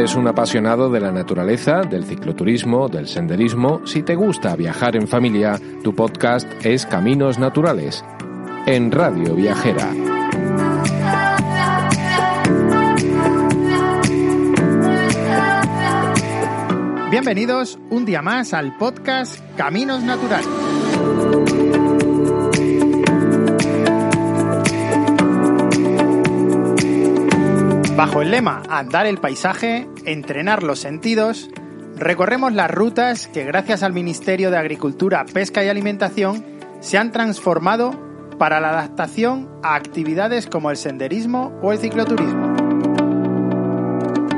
Eres un apasionado de la naturaleza, del cicloturismo, del senderismo, si te gusta viajar en familia, tu podcast es Caminos Naturales, en Radio Viajera. Bienvenidos un día más al podcast Caminos Naturales. Bajo el lema Andar el paisaje, entrenar los sentidos, recorremos las rutas que gracias al Ministerio de Agricultura, Pesca y Alimentación se han transformado para la adaptación a actividades como el senderismo o el cicloturismo.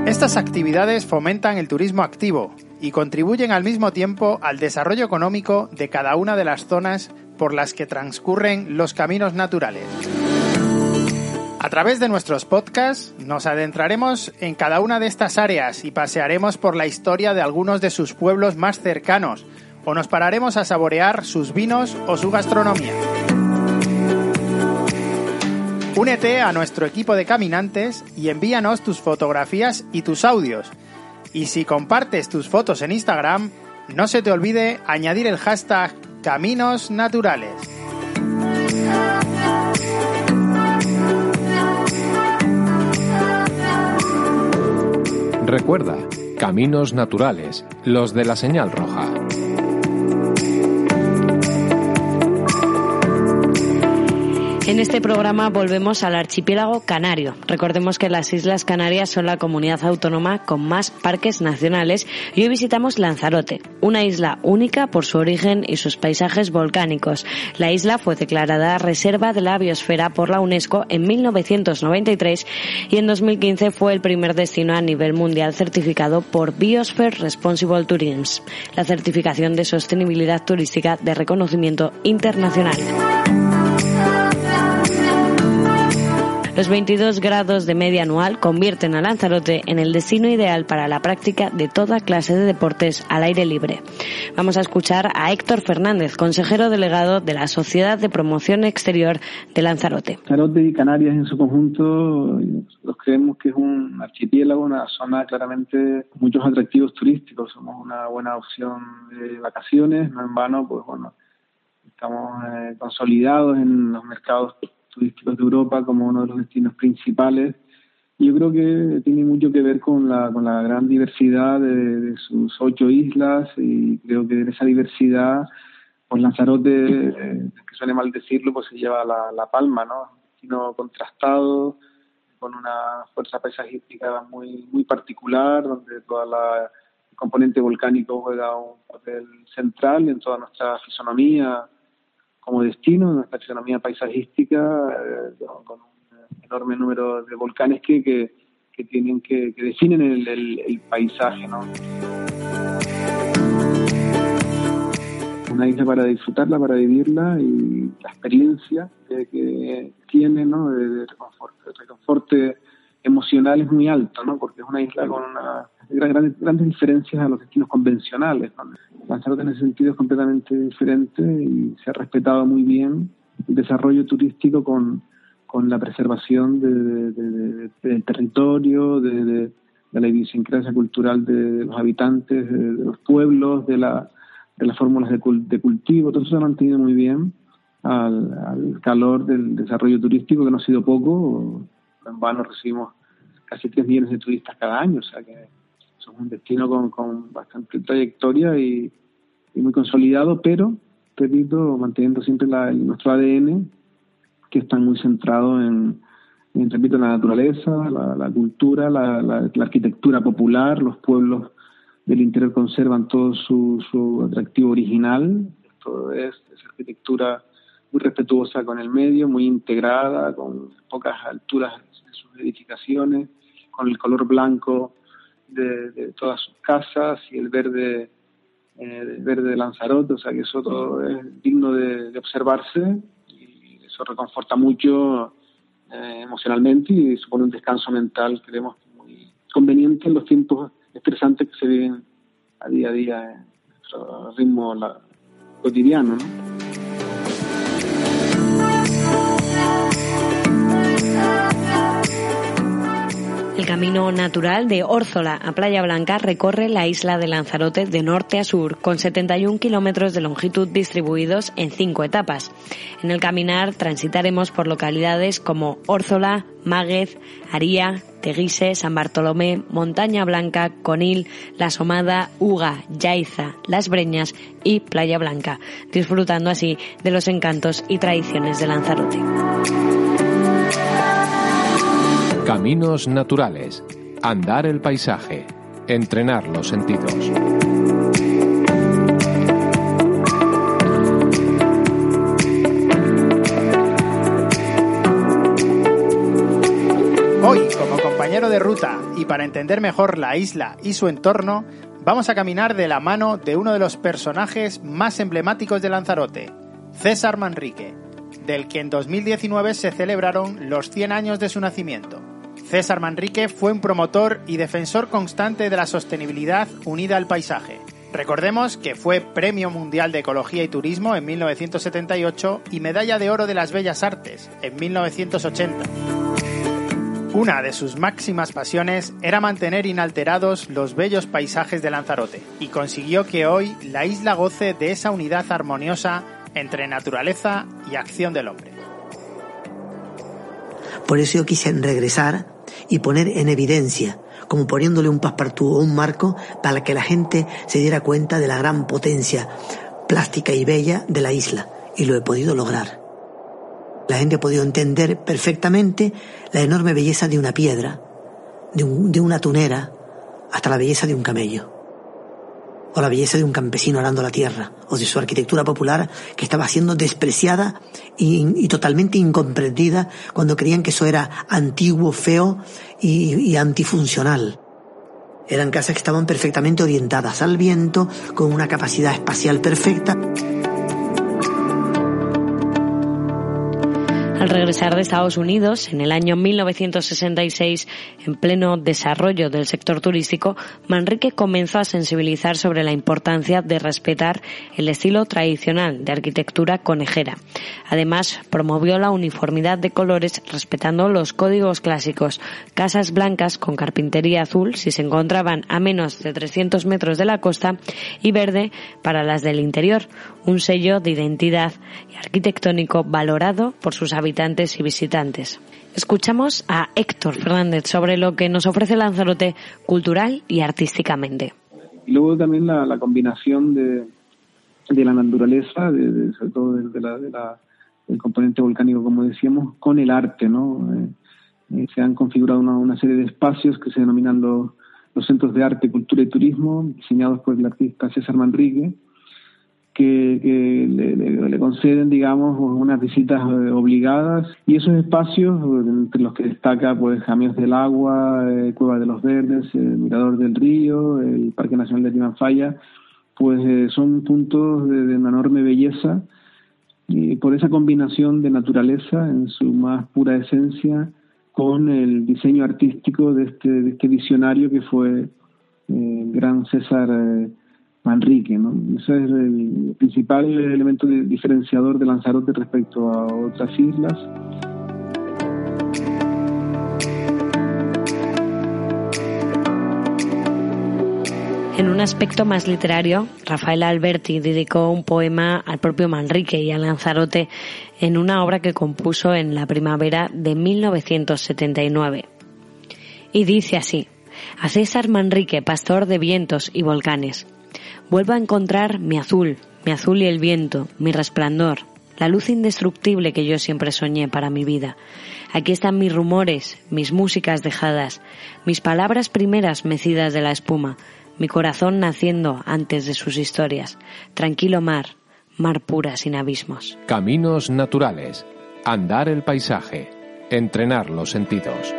Estas actividades fomentan el turismo activo y contribuyen al mismo tiempo al desarrollo económico de cada una de las zonas por las que transcurren los caminos naturales. A través de nuestros podcasts nos adentraremos en cada una de estas áreas y pasearemos por la historia de algunos de sus pueblos más cercanos o nos pararemos a saborear sus vinos o su gastronomía. Únete a nuestro equipo de caminantes y envíanos tus fotografías y tus audios. Y si compartes tus fotos en Instagram, no se te olvide añadir el hashtag Caminos Naturales. Recuerda, caminos naturales, los de la señal roja. En este programa volvemos al archipiélago canario. Recordemos que las Islas Canarias son la comunidad autónoma con más parques nacionales y hoy visitamos Lanzarote, una isla única por su origen y sus paisajes volcánicos. La isla fue declarada Reserva de la Biosfera por la UNESCO en 1993 y en 2015 fue el primer destino a nivel mundial certificado por Biosphere Responsible Tourism, la certificación de sostenibilidad turística de reconocimiento internacional. Los 22 grados de media anual convierten a Lanzarote en el destino ideal para la práctica de toda clase de deportes al aire libre. Vamos a escuchar a Héctor Fernández, consejero delegado de la Sociedad de Promoción Exterior de Lanzarote. Lanzarote y Canarias en su conjunto, nosotros creemos que es un archipiélago, una zona claramente con muchos atractivos turísticos. Somos una buena opción de vacaciones, no en vano, pues bueno, estamos eh, consolidados en los mercados turísticos de Europa como uno de los destinos principales. Yo creo que tiene mucho que ver con la, con la gran diversidad de, sus ocho islas y creo que en esa diversidad, pues Lanzarote, eh, que suene mal decirlo, pues se lleva la, la palma, ¿no? Un destino contrastado, con una fuerza paisajística muy, muy particular, donde toda la el componente volcánico juega un papel central en toda nuestra fisonomía, como destino, nuestra economía paisajística, eh, con un enorme número de volcanes que, que, tienen que, que definen el, el, paisaje, ¿no? Una isla para disfrutarla, para vivirla y la experiencia que, tiene, ¿no? De, reconforte, emocional es muy alto, ¿no? Porque es una isla con una, grandes, grandes diferencias a los destinos convencionales, ¿no? Lanzarote en ese sentido es completamente diferente y se ha respetado muy bien el desarrollo turístico con, con la preservación de, del territorio, de, la idiosincrasia cultural de los habitantes, de, los pueblos, de, la, de las fórmulas de, cultivo. Todo eso se ha mantenido muy bien al, al, calor del desarrollo turístico, que no ha sido poco. En vano recibimos casi 3 millones de turistas cada año, o sea que somos un destino con, con bastante trayectoria y, muy consolidado, pero, repito, manteniendo siempre la, nuestro ADN, que está muy centrado en, repito, la naturaleza, la, cultura, la, arquitectura popular, los pueblos del interior conservan todo su, su atractivo original, todo es, es arquitectura muy respetuosa con el medio, muy integrada, con pocas alturas de sus edificaciones, con el color blanco de, todas sus casas y el verde, eh, verde de Lanzarote, o sea que eso todo es digno de, observarse y eso reconforta mucho eh, emocionalmente y supone un descanso mental, creemos, muy conveniente en los tiempos estresantes que se viven a día a día en nuestro ritmo cotidiano. ¿no? El camino natural de Órzola a Playa Blanca recorre la isla de Lanzarote de norte a sur, con 71 kilómetros de longitud distribuidos en cinco etapas. En el caminar transitaremos por localidades como Órzola, Máguez, Aría, Teguise, San Bartolomé, Montaña Blanca, Conil, La Somada, Uga, Yaiza, Las Breñas y Playa Blanca, disfrutando así de los encantos y tradiciones de Lanzarote. Caminos naturales. Andar el paisaje. Entrenar los sentidos. Hoy, como compañero de ruta y para entender mejor la isla y su entorno, vamos a caminar de la mano de uno de los personajes más emblemáticos de Lanzarote, César Manrique, del que en 2019 se celebraron los 100 años de su nacimiento. César Manrique fue un promotor y defensor constante de la sostenibilidad unida al paisaje. Recordemos que fue Premio Mundial de Ecología y Turismo en 1978 y Medalla de Oro de las Bellas Artes en 1980. Una de sus máximas pasiones era mantener inalterados los bellos paisajes de Lanzarote y consiguió que hoy la isla goce de esa unidad armoniosa entre naturaleza y acción del hombre. Por eso yo quise regresar y poner en evidencia, como poniéndole un paspartú o un marco para que la gente se diera cuenta de la gran potencia plástica y bella de la isla. Y lo he podido lograr. La gente ha podido entender perfectamente la enorme belleza de una piedra, de, de una tunera, hasta la belleza de un camello o la belleza de un campesino arando la tierra, o de su arquitectura popular que estaba siendo despreciada y, totalmente incomprendida cuando creían que eso era antiguo, feo y, y antifuncional. Eran casas que estaban perfectamente orientadas al viento, con una capacidad espacial perfecta. Al regresar de Estados Unidos, en el año 1966, en pleno desarrollo del sector turístico, Manrique comenzó a sensibilizar sobre la importancia de respetar el estilo tradicional de arquitectura conejera. Además, promovió la uniformidad de colores respetando los códigos clásicos, casas blancas con carpintería azul si se encontraban a menos de 300 metros de la costa y verde para las del interior, un sello de identidad y arquitectónico valorado por sus habitantes y visitantes. Escuchamos a Héctor Fernández sobre lo que nos ofrece Lanzarote cultural y artísticamente. Y luego también la, combinación de, de, la naturaleza, de, sobre todo de, la, del componente volcánico, como decíamos, con el arte, ¿no? Eh, eh, se han configurado una, una, serie de espacios que se denominan los, los centros de arte, cultura y turismo, diseñados por el artista César Manrique, que, le, conceden, digamos, unas visitas eh, obligadas. Y esos espacios, entre los que destaca, pues, Caminos del Agua, eh, Cueva de los Verdes, el Mirador del Río, el Parque Nacional de Timanfaya, pues eh, son puntos de, una enorme belleza. Y por esa combinación de naturaleza en su más pura esencia con el diseño artístico de este, de este visionario que fue el gran César Manrique, ¿no? Ese es el principal elemento diferenciador de Lanzarote respecto a otras islas. En un aspecto más literario, Rafael Alberti dedicó un poema al propio Manrique y a Lanzarote en una obra que compuso en la primavera de 1979. Y dice así, a César Manrique, pastor de vientos y volcanes, Vuelvo a encontrar mi azul, mi azul y el viento, mi resplandor, la luz indestructible que yo siempre soñé para mi vida. Aquí están mis rumores, mis músicas dejadas, mis palabras primeras mecidas de la espuma, mi corazón naciendo antes de sus historias. Tranquilo mar, mar pura sin abismos. Caminos naturales, andar el paisaje, entrenar los sentidos.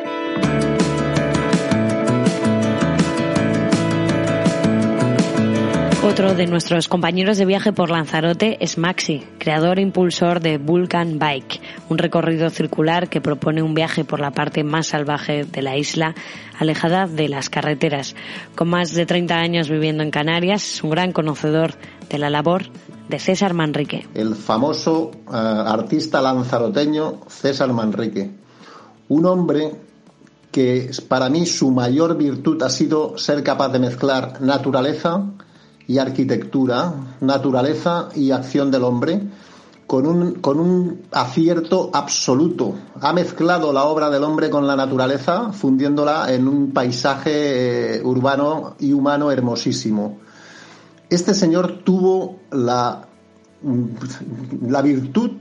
Otro de nuestros compañeros de viaje por Lanzarote es Maxi, creador e impulsor de Vulcan Bike, un recorrido circular que propone un viaje por la parte más salvaje de la isla, alejada de las carreteras. Con más de 30 años viviendo en Canarias, es un gran conocedor de la labor de César Manrique. El famoso uh, artista lanzaroteño César Manrique, un hombre que para mí su mayor virtud ha sido ser capaz de mezclar naturaleza y arquitectura, naturaleza y acción del hombre, con un, con un acierto absoluto. Ha mezclado la obra del hombre con la naturaleza, fundiéndola en un paisaje eh, urbano y humano hermosísimo. Este señor tuvo la, la virtud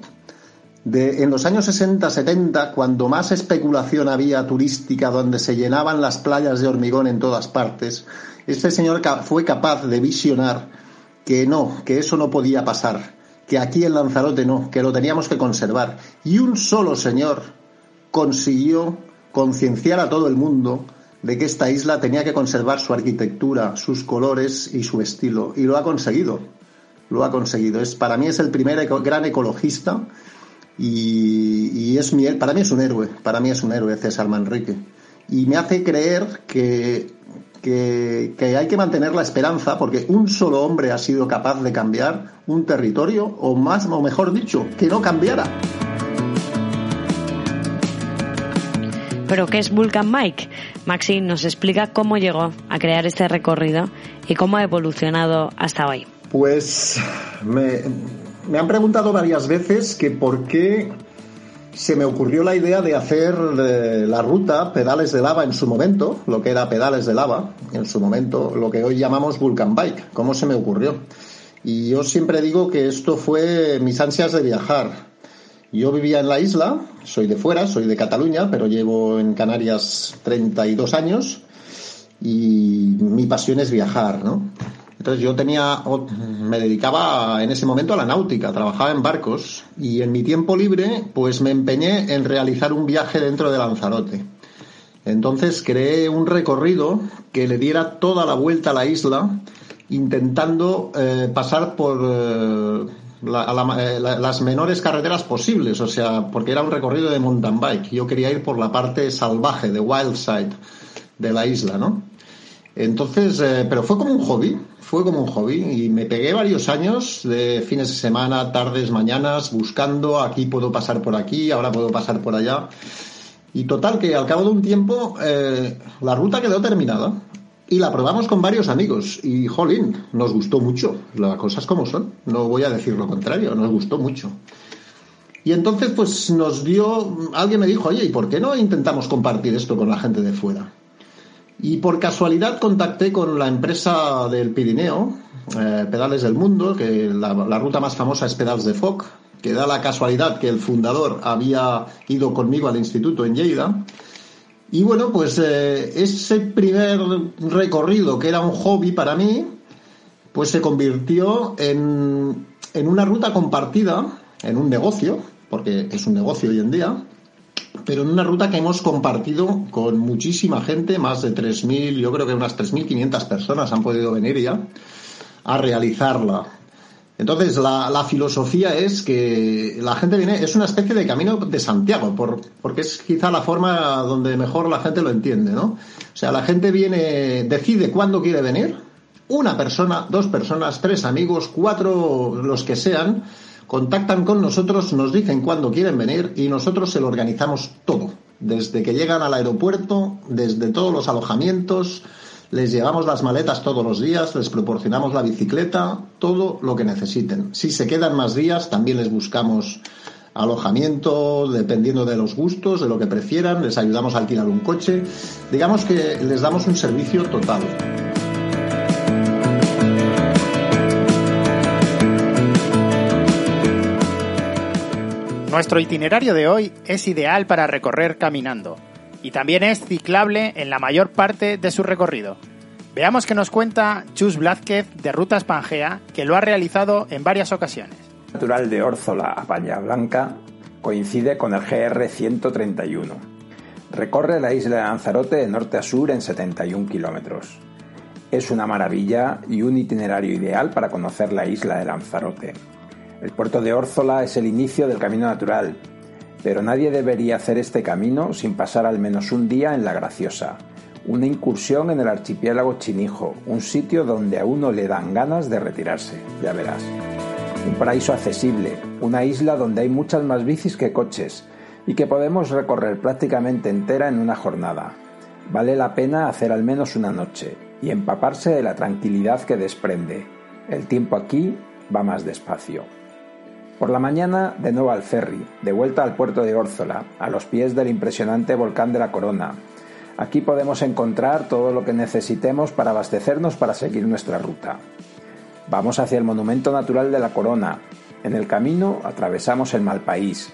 en los años 60-70, cuando más especulación había turística, donde se llenaban las playas de hormigón en todas partes, este señor fue capaz de visionar que no, que eso no podía pasar, que aquí en Lanzarote no, que lo teníamos que conservar. Y un solo señor consiguió concienciar a todo el mundo de que esta isla tenía que conservar su arquitectura, sus colores y su estilo. Y lo ha conseguido. Lo ha conseguido. Es, para mí es el primer gran ecologista y, es mi, para mí es un héroe. Para mí es un héroe César Manrique. Y me hace creer que que, hay que mantener la esperanza porque un solo hombre ha sido capaz de cambiar un territorio, o más, o mejor dicho, que no cambiara. ¿Pero qué es Vulcan Mike? Maxi nos explica cómo llegó a crear este recorrido y cómo ha evolucionado hasta hoy. Pues me, me han preguntado varias veces que por qué se me ocurrió la idea de hacer eh, la ruta Pedales de Lava en su momento, lo que era Pedales de Lava, en su momento, lo que hoy llamamos Vulcan Bike. ¿Cómo se me ocurrió? Y yo siempre digo que esto fue mis ansias de viajar. Yo vivía en la isla, soy de fuera, soy de Cataluña, pero llevo en Canarias 32 años y mi pasión es viajar, ¿no? Entonces yo tenía, me dedicaba en ese momento a la náutica, trabajaba en barcos y en mi tiempo libre pues me empeñé en realizar un viaje dentro de Lanzarote. Entonces creé un recorrido que le diera toda la vuelta a la isla intentando eh, pasar por eh, eh, las menores carreteras posibles, o sea, porque era un recorrido de mountain bike. Yo quería ir por la parte salvaje, de wild side de la isla, ¿no? Entonces, pero fue como un hobby, fue como un hobby y me pegué varios años de fines de semana, tardes, mañanas, buscando, aquí puedo pasar por aquí, ahora puedo pasar por allá. Y total, que al cabo de un tiempo eh, la ruta quedó terminada y la probamos con varios amigos y, jolín, nos gustó mucho, las cosas como son, no voy a decir lo contrario, nos gustó mucho. Y entonces, pues nos dio, alguien me dijo, oye, ¿y por qué no intentamos compartir esto con la gente de fuera? Y por casualidad contacté con la empresa del Pirineo, eh, Pedales del Mundo, que la, ruta más famosa es Pedals de Foc, que da la casualidad que el fundador había ido conmigo al instituto en Lleida. Y bueno, pues eh, ese primer recorrido, que era un hobby para mí, pues se convirtió en, en una ruta compartida, en un negocio, porque es un negocio hoy en día, pero en una ruta que hemos compartido con muchísima gente, más de 3.000, yo creo que unas 3.500 personas han podido venir ya a realizarla. Entonces, la, filosofía es que la gente viene, es una especie de camino de Santiago, por, porque es quizá la forma donde mejor la gente lo entiende, ¿no? O sea, la gente viene, decide cuándo quiere venir, una persona, dos personas, tres amigos, cuatro, los que sean, contactan con nosotros, nos dicen cuándo quieren venir y nosotros se lo organizamos todo. Desde que llegan al aeropuerto, desde todos los alojamientos, les llevamos las maletas todos los días, les proporcionamos la bicicleta, todo lo que necesiten. Si se quedan más días, también les buscamos alojamiento, dependiendo de los gustos, de lo que prefieran, les ayudamos a alquilar un coche. Digamos que les damos un servicio total. Nuestro itinerario de hoy es ideal para recorrer caminando y también es ciclable en la mayor parte de su recorrido. Veamos qué nos cuenta Chus Blázquez de Rutas Pangea, que lo ha realizado en varias ocasiones. natural de Órzola a Paña Blanca coincide con el GR 131. Recorre la isla de Lanzarote de norte a sur en 71 kilómetros. Es una maravilla y un itinerario ideal para conocer la isla de Lanzarote. El puerto de Órzola es el inicio del camino natural, pero nadie debería hacer este camino sin pasar al menos un día en La Graciosa, una incursión en el archipiélago Chinijo, un sitio donde a uno le dan ganas de retirarse, ya verás. Un paraíso accesible, una isla donde hay muchas más bicis que coches y que podemos recorrer prácticamente entera en una jornada. Vale la pena hacer al menos una noche y empaparse de la tranquilidad que desprende. El tiempo aquí va más despacio. Por la mañana, de nuevo al ferry, de vuelta al puerto de Órzola, a los pies del impresionante volcán de la Corona. Aquí podemos encontrar todo lo que necesitemos para abastecernos para seguir nuestra ruta. Vamos hacia el Monumento Natural de la Corona. En el camino atravesamos el Malpaís.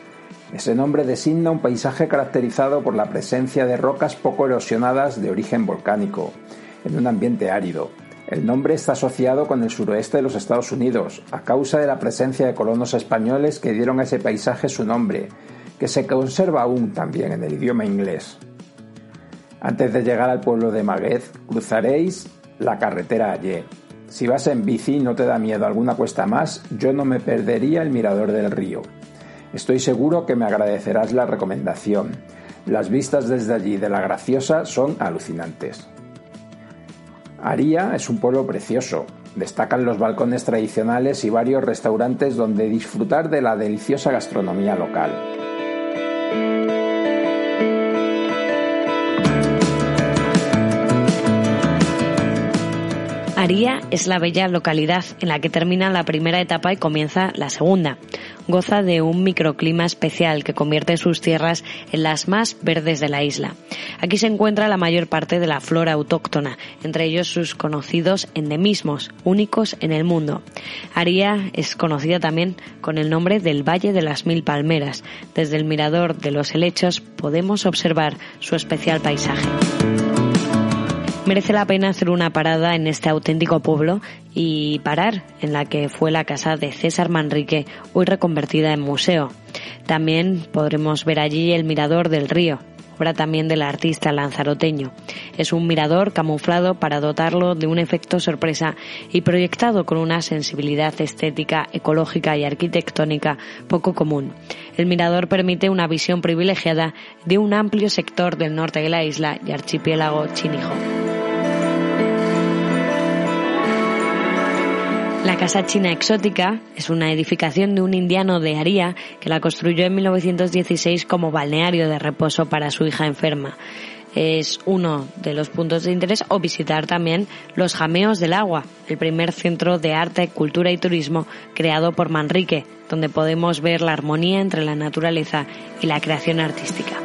Ese nombre designa un paisaje caracterizado por la presencia de rocas poco erosionadas de origen volcánico, en un ambiente árido, el nombre está asociado con el suroeste de los Estados Unidos, a causa de la presencia de colonos españoles que dieron a ese paisaje su nombre, que se conserva aún también en el idioma inglés. Antes de llegar al pueblo de Maguez, cruzaréis la carretera Allé. Si vas en bici y no te da miedo alguna cuesta más, yo no me perdería el mirador del río. Estoy seguro que me agradecerás la recomendación. Las vistas desde allí de la Graciosa son alucinantes. Aría es un pueblo precioso. Destacan los balcones tradicionales y varios restaurantes donde disfrutar de la deliciosa gastronomía local. Aría es la bella localidad en la que termina la primera etapa y comienza la segunda. Goza de un microclima especial que convierte sus tierras en las más verdes de la isla. Aquí se encuentra la mayor parte de la flora autóctona, entre ellos sus conocidos endemismos, únicos en el mundo. Aría es conocida también con el nombre del Valle de las Mil Palmeras. Desde el mirador de los helechos podemos observar su especial paisaje merece la pena hacer una parada en este auténtico pueblo y parar en la que fue la casa de César Manrique, hoy reconvertida en museo. También podremos ver allí el mirador del río, obra también del artista lanzaroteño. Es un mirador camuflado para dotarlo de un efecto sorpresa y proyectado con una sensibilidad estética, ecológica y arquitectónica poco común. El mirador permite una visión privilegiada de un amplio sector del norte de la isla y archipiélago Chinijo. La Casa China Exótica es una edificación de un indiano de Aría que la construyó en 1916 como balneario de reposo para su hija enferma. Es uno de los puntos de interés o visitar también los Jameos del Agua, el primer centro de arte, cultura y turismo creado por Manrique, donde podemos ver la armonía entre la naturaleza y la creación artística.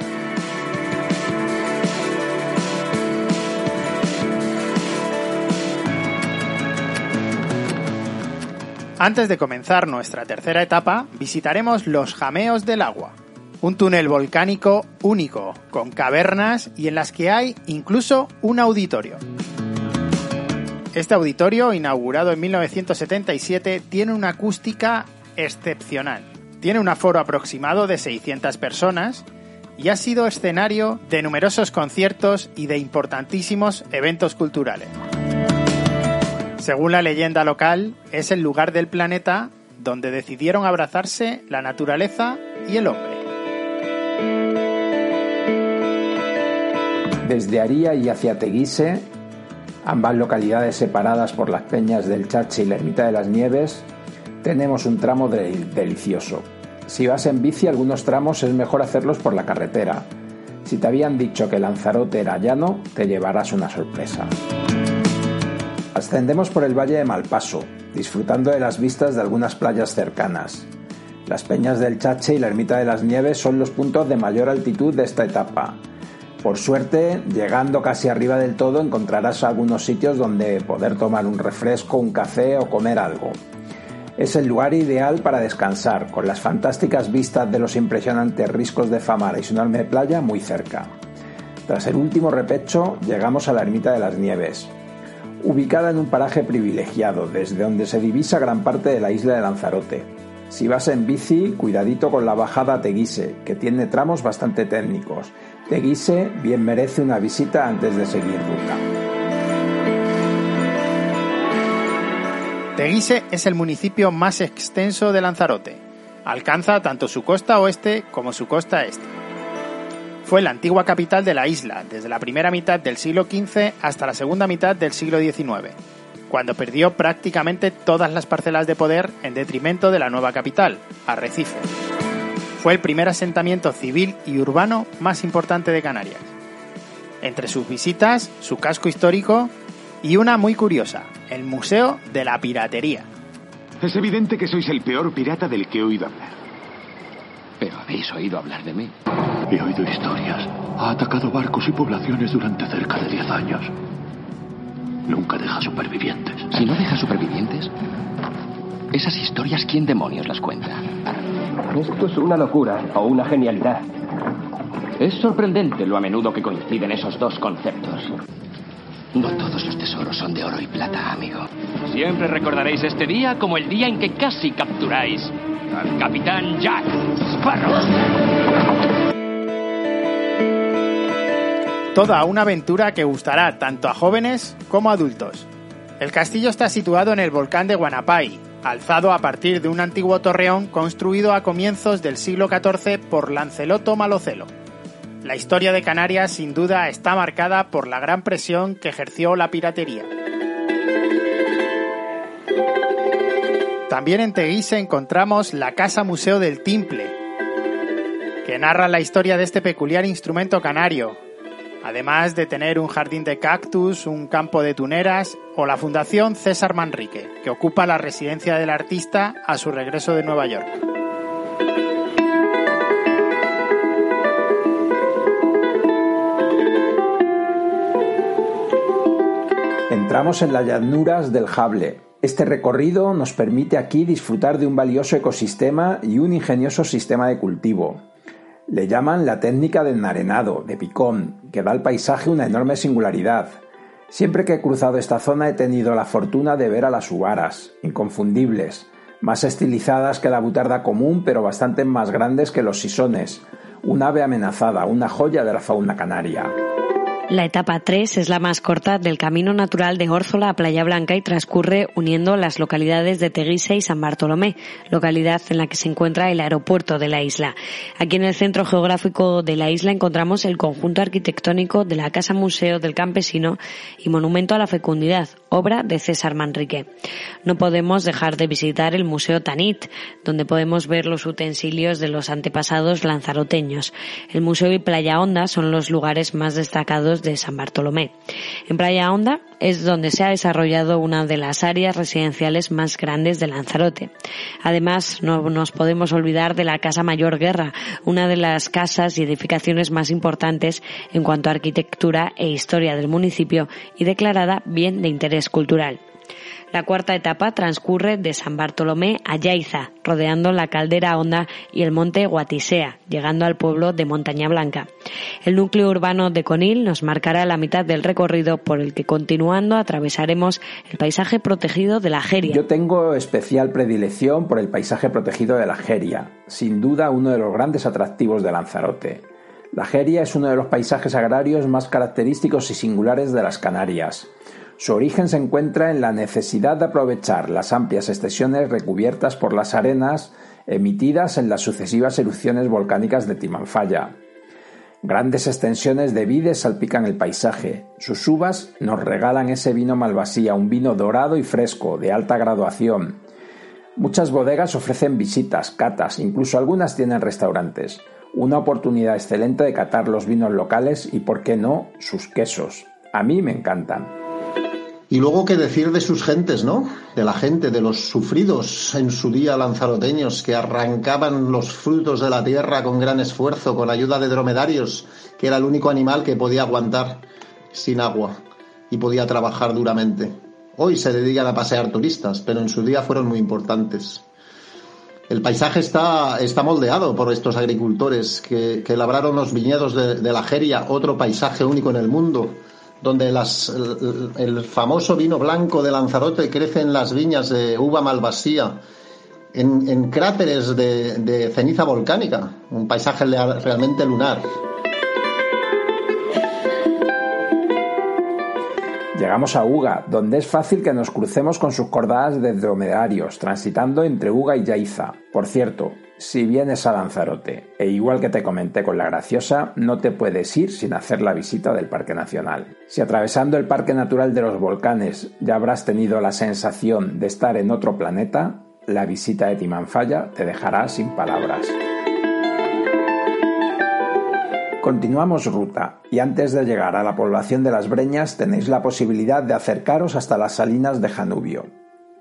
Antes de comenzar nuestra tercera etapa, visitaremos los Jameos del Agua, un túnel volcánico único, con cavernas y en las que hay incluso un auditorio. Este auditorio, inaugurado en 1977, tiene una acústica excepcional. Tiene un aforo aproximado de 600 personas y ha sido escenario de numerosos conciertos y de importantísimos eventos culturales. Según la leyenda local, es el lugar del planeta donde decidieron abrazarse la naturaleza y el hombre. Desde Aría y hacia Teguise, ambas localidades separadas por las peñas del Chache y la Ermita de las Nieves, tenemos un tramo delicioso. Si vas en bici, algunos tramos es mejor hacerlos por la carretera. Si te habían dicho que Lanzarote era llano, te llevarás una sorpresa. Ascendemos por el Valle de Malpaso, disfrutando de las vistas de algunas playas cercanas. Las peñas del Chache y la Ermita de las Nieves son los puntos de mayor altitud de esta etapa. Por suerte, llegando casi arriba del todo, encontrarás algunos sitios donde poder tomar un refresco, un café o comer algo. Es el lugar ideal para descansar, con las fantásticas vistas de los impresionantes riscos de Famara y su enorme playa muy cerca. Tras el último repecho, llegamos a la Ermita de las Nieves, ubicada en un paraje privilegiado, desde donde se divisa gran parte de la isla de Lanzarote. Si vas en bici, cuidadito con la bajada a Teguise, que tiene tramos bastante técnicos. Teguise bien merece una visita antes de seguir ruta. Teguise es el municipio más extenso de Lanzarote. Alcanza tanto su costa oeste como su costa este. Fue la antigua capital de la isla desde la primera mitad del siglo XV hasta la segunda mitad del siglo XIX, cuando perdió prácticamente todas las parcelas de poder en detrimento de la nueva capital, Arrecife. Fue el primer asentamiento civil y urbano más importante de Canarias. Entre sus visitas, su casco histórico y una muy curiosa, el Museo de la Piratería. Es evidente que sois el peor pirata del que he oído hablar. Pero habéis oído hablar de mí. He oído historias. Ha atacado barcos y poblaciones durante cerca de 10 años. Nunca deja supervivientes. Si no deja supervivientes, esas historias, ¿quién demonios las cuenta? Esto es una locura o una genialidad. Es sorprendente lo a menudo que coinciden esos dos conceptos. No todos los tesoros son de oro y plata, amigo. Siempre recordaréis este día como el día en que casi capturáis al capitán Jack Toda una aventura que gustará tanto a jóvenes como a adultos. El castillo está situado en el volcán de Guanapay, alzado a partir de un antiguo torreón construido a comienzos del siglo XIV por Lanceloto Malocelo. La historia de Canarias sin duda está marcada por la gran presión que ejerció la piratería. También en Teguise encontramos la Casa Museo del Timple, que narra la historia de este peculiar instrumento canario, además de tener un jardín de cactus, un campo de tuneras o la Fundación César Manrique, que ocupa la residencia del artista a su regreso de Nueva York. Entramos en las llanuras del Jable. Este recorrido nos permite aquí disfrutar de un valioso ecosistema y un ingenioso sistema de cultivo. Le llaman la técnica del narenado, de picón, que da al paisaje una enorme singularidad. Siempre que he cruzado esta zona he tenido la fortuna de ver a las uvaras, inconfundibles, más estilizadas que la butarda común pero bastante más grandes que los sisones, un ave amenazada, una joya de la fauna canaria. La etapa 3 es la más corta del camino natural de Órzola a Playa Blanca y transcurre uniendo las localidades de Teguise y San Bartolomé, localidad en la que se encuentra el aeropuerto de la isla. Aquí en el centro geográfico de la isla encontramos el conjunto arquitectónico de la Casa Museo del Campesino y Monumento a la Fecundidad, obra de César Manrique. No podemos dejar de visitar el Museo Tanit, donde podemos ver los utensilios de los antepasados lanzaroteños. El Museo y Playa Honda son los lugares más destacados de San Bartolomé. En Playa Honda es donde se ha desarrollado una de las áreas residenciales más grandes de Lanzarote. Además, no nos podemos olvidar de la Casa Mayor Guerra, una de las casas y edificaciones más importantes en cuanto a arquitectura e historia del municipio y declarada bien de interés cultural. La cuarta etapa transcurre de San Bartolomé a Yaiza, rodeando la caldera Honda y el monte Guatisea, llegando al pueblo de Montaña Blanca. El núcleo urbano de Conil nos marcará la mitad del recorrido por el que continuando atravesaremos el paisaje protegido de la Jeria. Yo tengo especial predilección por el paisaje protegido de la Jeria, sin duda uno de los grandes atractivos de Lanzarote. La Jeria es uno de los paisajes agrarios más característicos y singulares de las Canarias. Su origen se encuentra en la necesidad de aprovechar las amplias extensiones recubiertas por las arenas emitidas en las sucesivas erupciones volcánicas de Timanfaya. Grandes extensiones de vides salpican el paisaje. Sus uvas nos regalan ese vino malvasía, un vino dorado y fresco, de alta graduación. Muchas bodegas ofrecen visitas, catas, incluso algunas tienen restaurantes. Una oportunidad excelente de catar los vinos locales y, por qué no, sus quesos. A mí me encantan. Y luego qué decir de sus gentes, ¿no? De la gente, de los sufridos en su día lanzaroteños que arrancaban los frutos de la tierra con gran esfuerzo, con ayuda de dromedarios, que era el único animal que podía aguantar sin agua y podía trabajar duramente. Hoy se dedican a pasear turistas, pero en su día fueron muy importantes. El paisaje está, está moldeado por estos agricultores que, labraron los viñedos de, de la Jeria, otro paisaje único en el mundo, donde las, el, famoso vino blanco de Lanzarote crece en las viñas de uva malvasía, en, cráteres de, de, ceniza volcánica, un paisaje realmente lunar. Llegamos a Uga, donde es fácil que nos crucemos con sus cordadas de dromedarios, transitando entre Uga y Yaiza. Por cierto, si vienes a Lanzarote, e igual que te comenté con la graciosa, no te puedes ir sin hacer la visita del Parque Nacional. Si atravesando el Parque Natural de los Volcanes ya habrás tenido la sensación de estar en otro planeta, la visita de Timanfaya te dejará sin palabras. Continuamos ruta y antes de llegar a la población de Las Breñas tenéis la posibilidad de acercaros hasta las salinas de Janubio.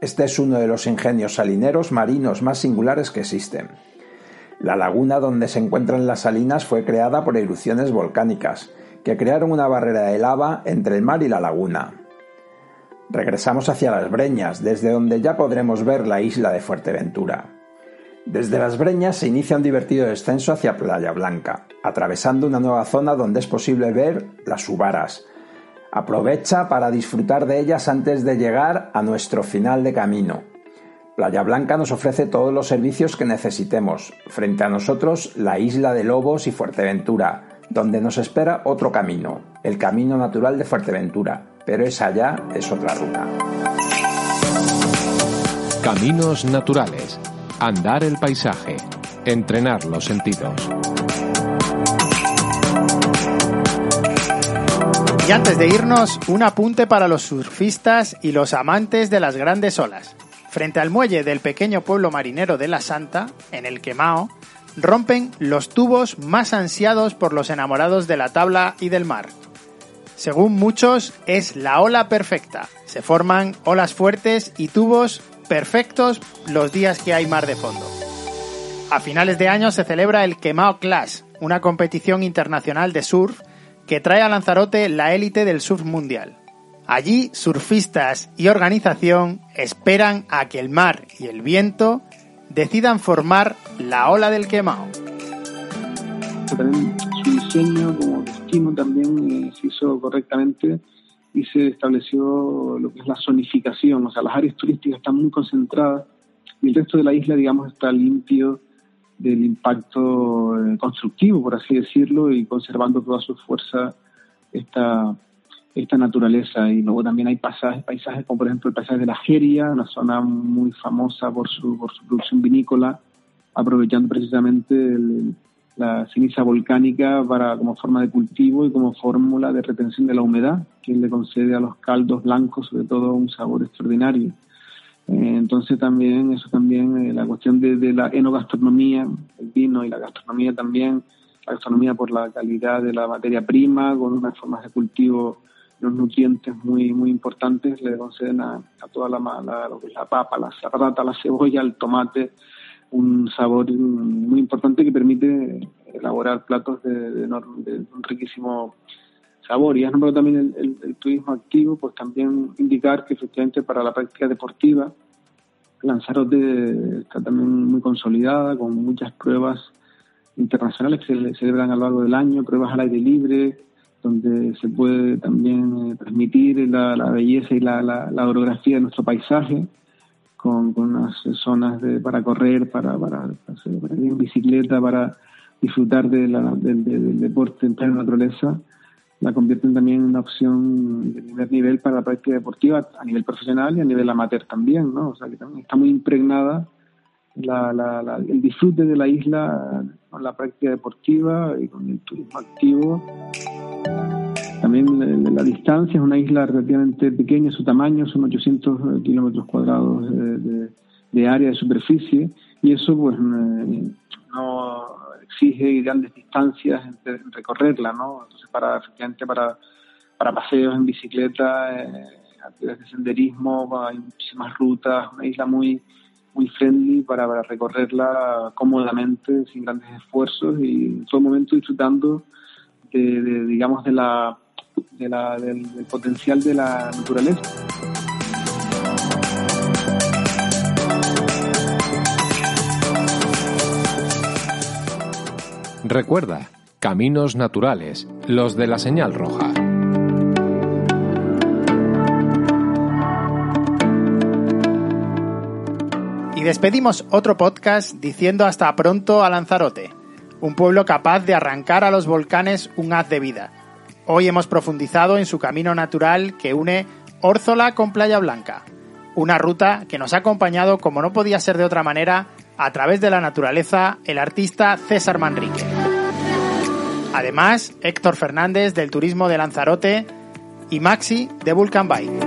Este es uno de los ingenios salineros marinos más singulares que existen. La laguna donde se encuentran las salinas fue creada por erupciones volcánicas, que crearon una barrera de lava entre el mar y la laguna. Regresamos hacia las Breñas, desde donde ya podremos ver la isla de Fuerteventura. Desde Las Breñas se inicia un divertido descenso hacia Playa Blanca, atravesando una nueva zona donde es posible ver las Ubaras. Aprovecha para disfrutar de ellas antes de llegar a nuestro final de camino. Playa Blanca nos ofrece todos los servicios que necesitemos. Frente a nosotros, la isla de Lobos y Fuerteventura, donde nos espera otro camino, el camino natural de Fuerteventura, pero esa ya es otra ruta. Caminos naturales Andar el paisaje. Entrenar los sentidos. Y antes de irnos, un apunte para los surfistas y los amantes de las grandes olas. Frente al muelle del pequeño pueblo marinero de La Santa, en el Quemao, rompen los tubos más ansiados por los enamorados de la tabla y del mar. Según muchos, es la ola perfecta. Se forman olas fuertes y tubos perfectos los días que hay mar de fondo. A finales de año se celebra el Quemao Clash, una competición internacional de surf que trae a Lanzarote la élite del surf mundial. Allí, surfistas y organización esperan a que el mar y el viento decidan formar la ola del Quemao. su diseño como destino también eh, se hizo correctamente y se estableció lo que es la zonificación, o sea, las áreas turísticas están muy concentradas y el resto de la isla, digamos, está limpio del impacto eh, constructivo, por así decirlo, y conservando toda su fuerza esta, esta naturaleza. Y luego también hay pasajes, paisajes como por ejemplo el paisaje de la Jeria, una zona muy famosa por su, por su producción vinícola, aprovechando precisamente la ceniza volcánica para como forma de cultivo y como fórmula de retención de la humedad, que le concede a los caldos blancos sobre todo un sabor extraordinario. Eh, entonces también, eso también, eh, la cuestión de, la enogastronomía, el vino y la gastronomía también, la gastronomía por la calidad de la materia prima, con unas formas de cultivo, los nutrientes muy muy importantes, le conceden a, toda la, la, lo la papa, la patata, la cebolla, el tomate, un sabor muy importante que permite elaborar platos de, un riquísimo sabor. Y has nombrado también el, turismo activo, pues también indicar que efectivamente para la práctica deportiva Lanzarote está también muy consolidada, con muchas pruebas internacionales que se celebran a lo largo del año, pruebas al aire libre, donde se puede también eh, transmitir la, belleza y la, la orografía de nuestro paisaje con, unas zonas de, para correr, para, para, para, ir en bicicleta, para disfrutar de la, del, deporte en plena naturaleza, la convierten también en una opción de primer nivel para la práctica deportiva a nivel profesional y a nivel amateur también, ¿no? O sea, que también está muy impregnada la, la, el disfrute de la isla con la práctica deportiva y con el turismo activo también la, distancia es una isla relativamente pequeña, su tamaño son 800 eh, kilómetros cuadrados de, área de superficie y eso pues eh, no exige grandes distancias en, recorrerla, ¿no? Entonces para efectivamente para, para paseos en bicicleta, eh, actividades de senderismo, hay muchísimas rutas, una isla muy muy friendly para, para recorrerla cómodamente, sin grandes esfuerzos y en todo momento disfrutando de digamos de la de la, del, potencial de la naturaleza. Recuerda, caminos naturales, los de la señal roja. Y despedimos otro podcast diciendo hasta pronto a Lanzarote, un pueblo capaz de arrancar a los volcanes un haz de vida Hoy hemos profundizado en su camino natural que une Órzola con Playa Blanca, una ruta que nos ha acompañado, como no podía ser de otra manera, a través de la naturaleza, el artista César Manrique. Además, Héctor Fernández del Turismo de Lanzarote y Maxi de Vulcan Bike.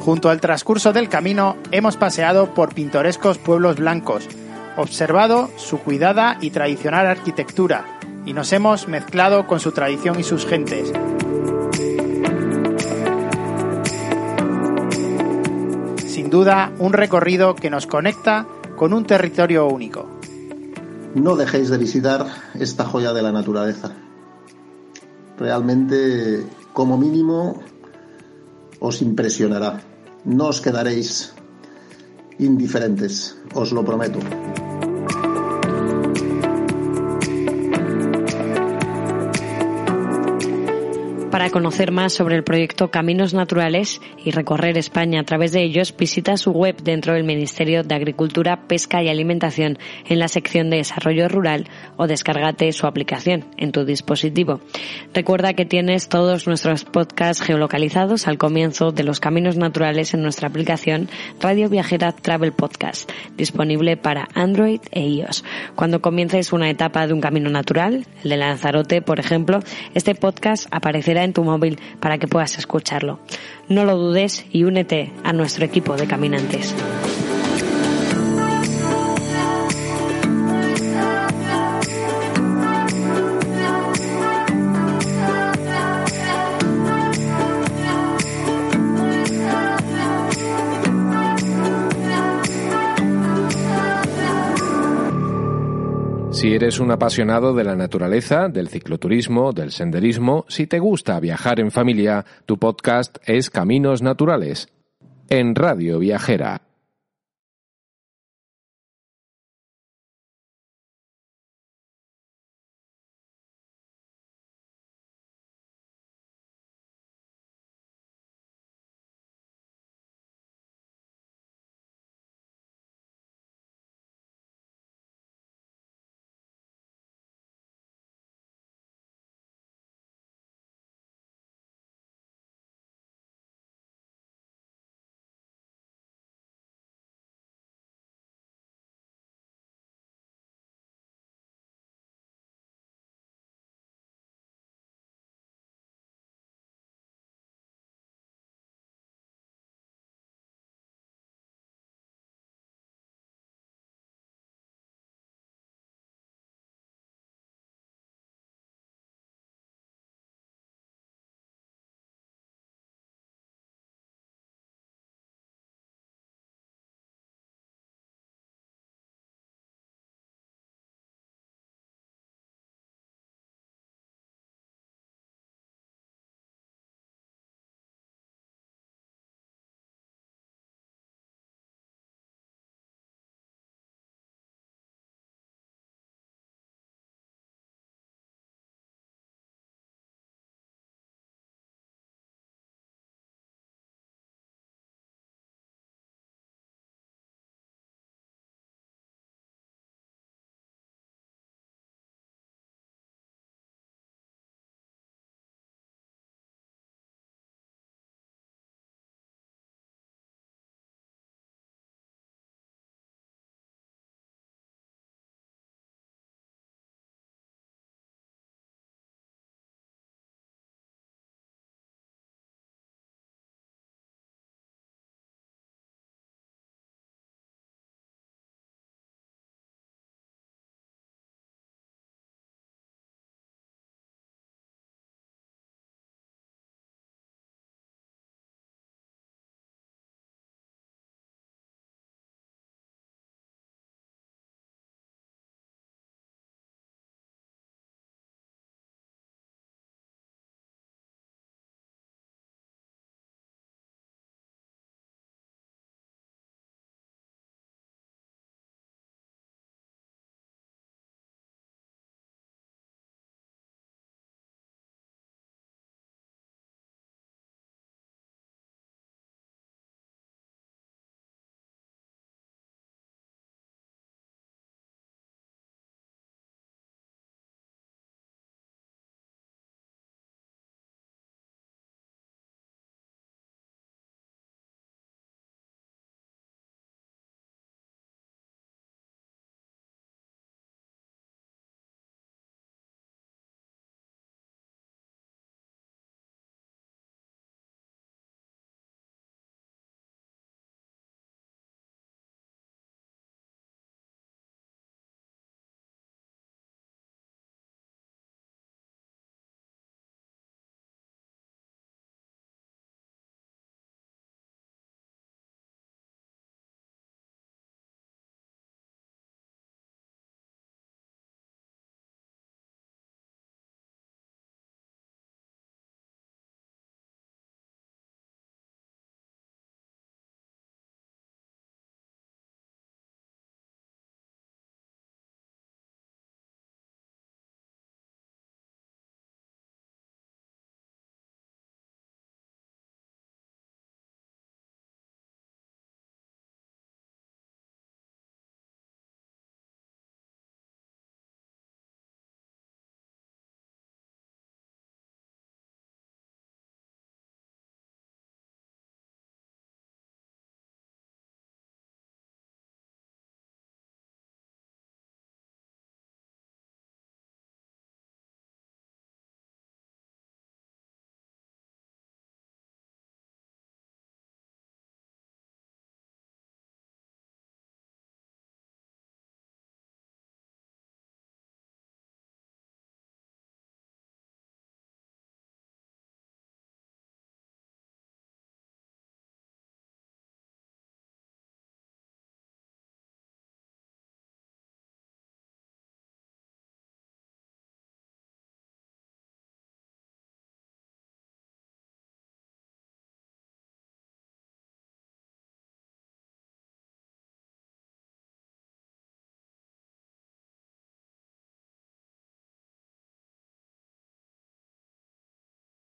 Junto al transcurso del camino hemos paseado por pintorescos pueblos blancos, observado su cuidada y tradicional arquitectura y nos hemos mezclado con su tradición y sus gentes. Sin duda, un recorrido que nos conecta con un territorio único. No dejéis de visitar esta joya de la naturaleza. Realmente, como mínimo, os impresionará. No os quedaréis indiferentes, os lo prometo. Para conocer más sobre el proyecto Caminos Naturales y recorrer España a través de ellos, visita su web dentro del Ministerio de Agricultura, Pesca y Alimentación en la sección de Desarrollo Rural o descárgate su aplicación en tu dispositivo. Recuerda que tienes todos nuestros podcasts geolocalizados al comienzo de los Caminos Naturales en nuestra aplicación Radio Viajera Travel Podcast, disponible para Android e iOS. Cuando comiences una etapa de un camino natural, el de Lanzarote, por ejemplo, este podcast aparecerá en tu móvil para que puedas escucharlo. No lo dudes y únete a nuestro equipo de caminantes. Si eres un apasionado de la naturaleza, del cicloturismo, del senderismo, si te gusta viajar en familia, tu podcast es Caminos Naturales, en Radio Viajera.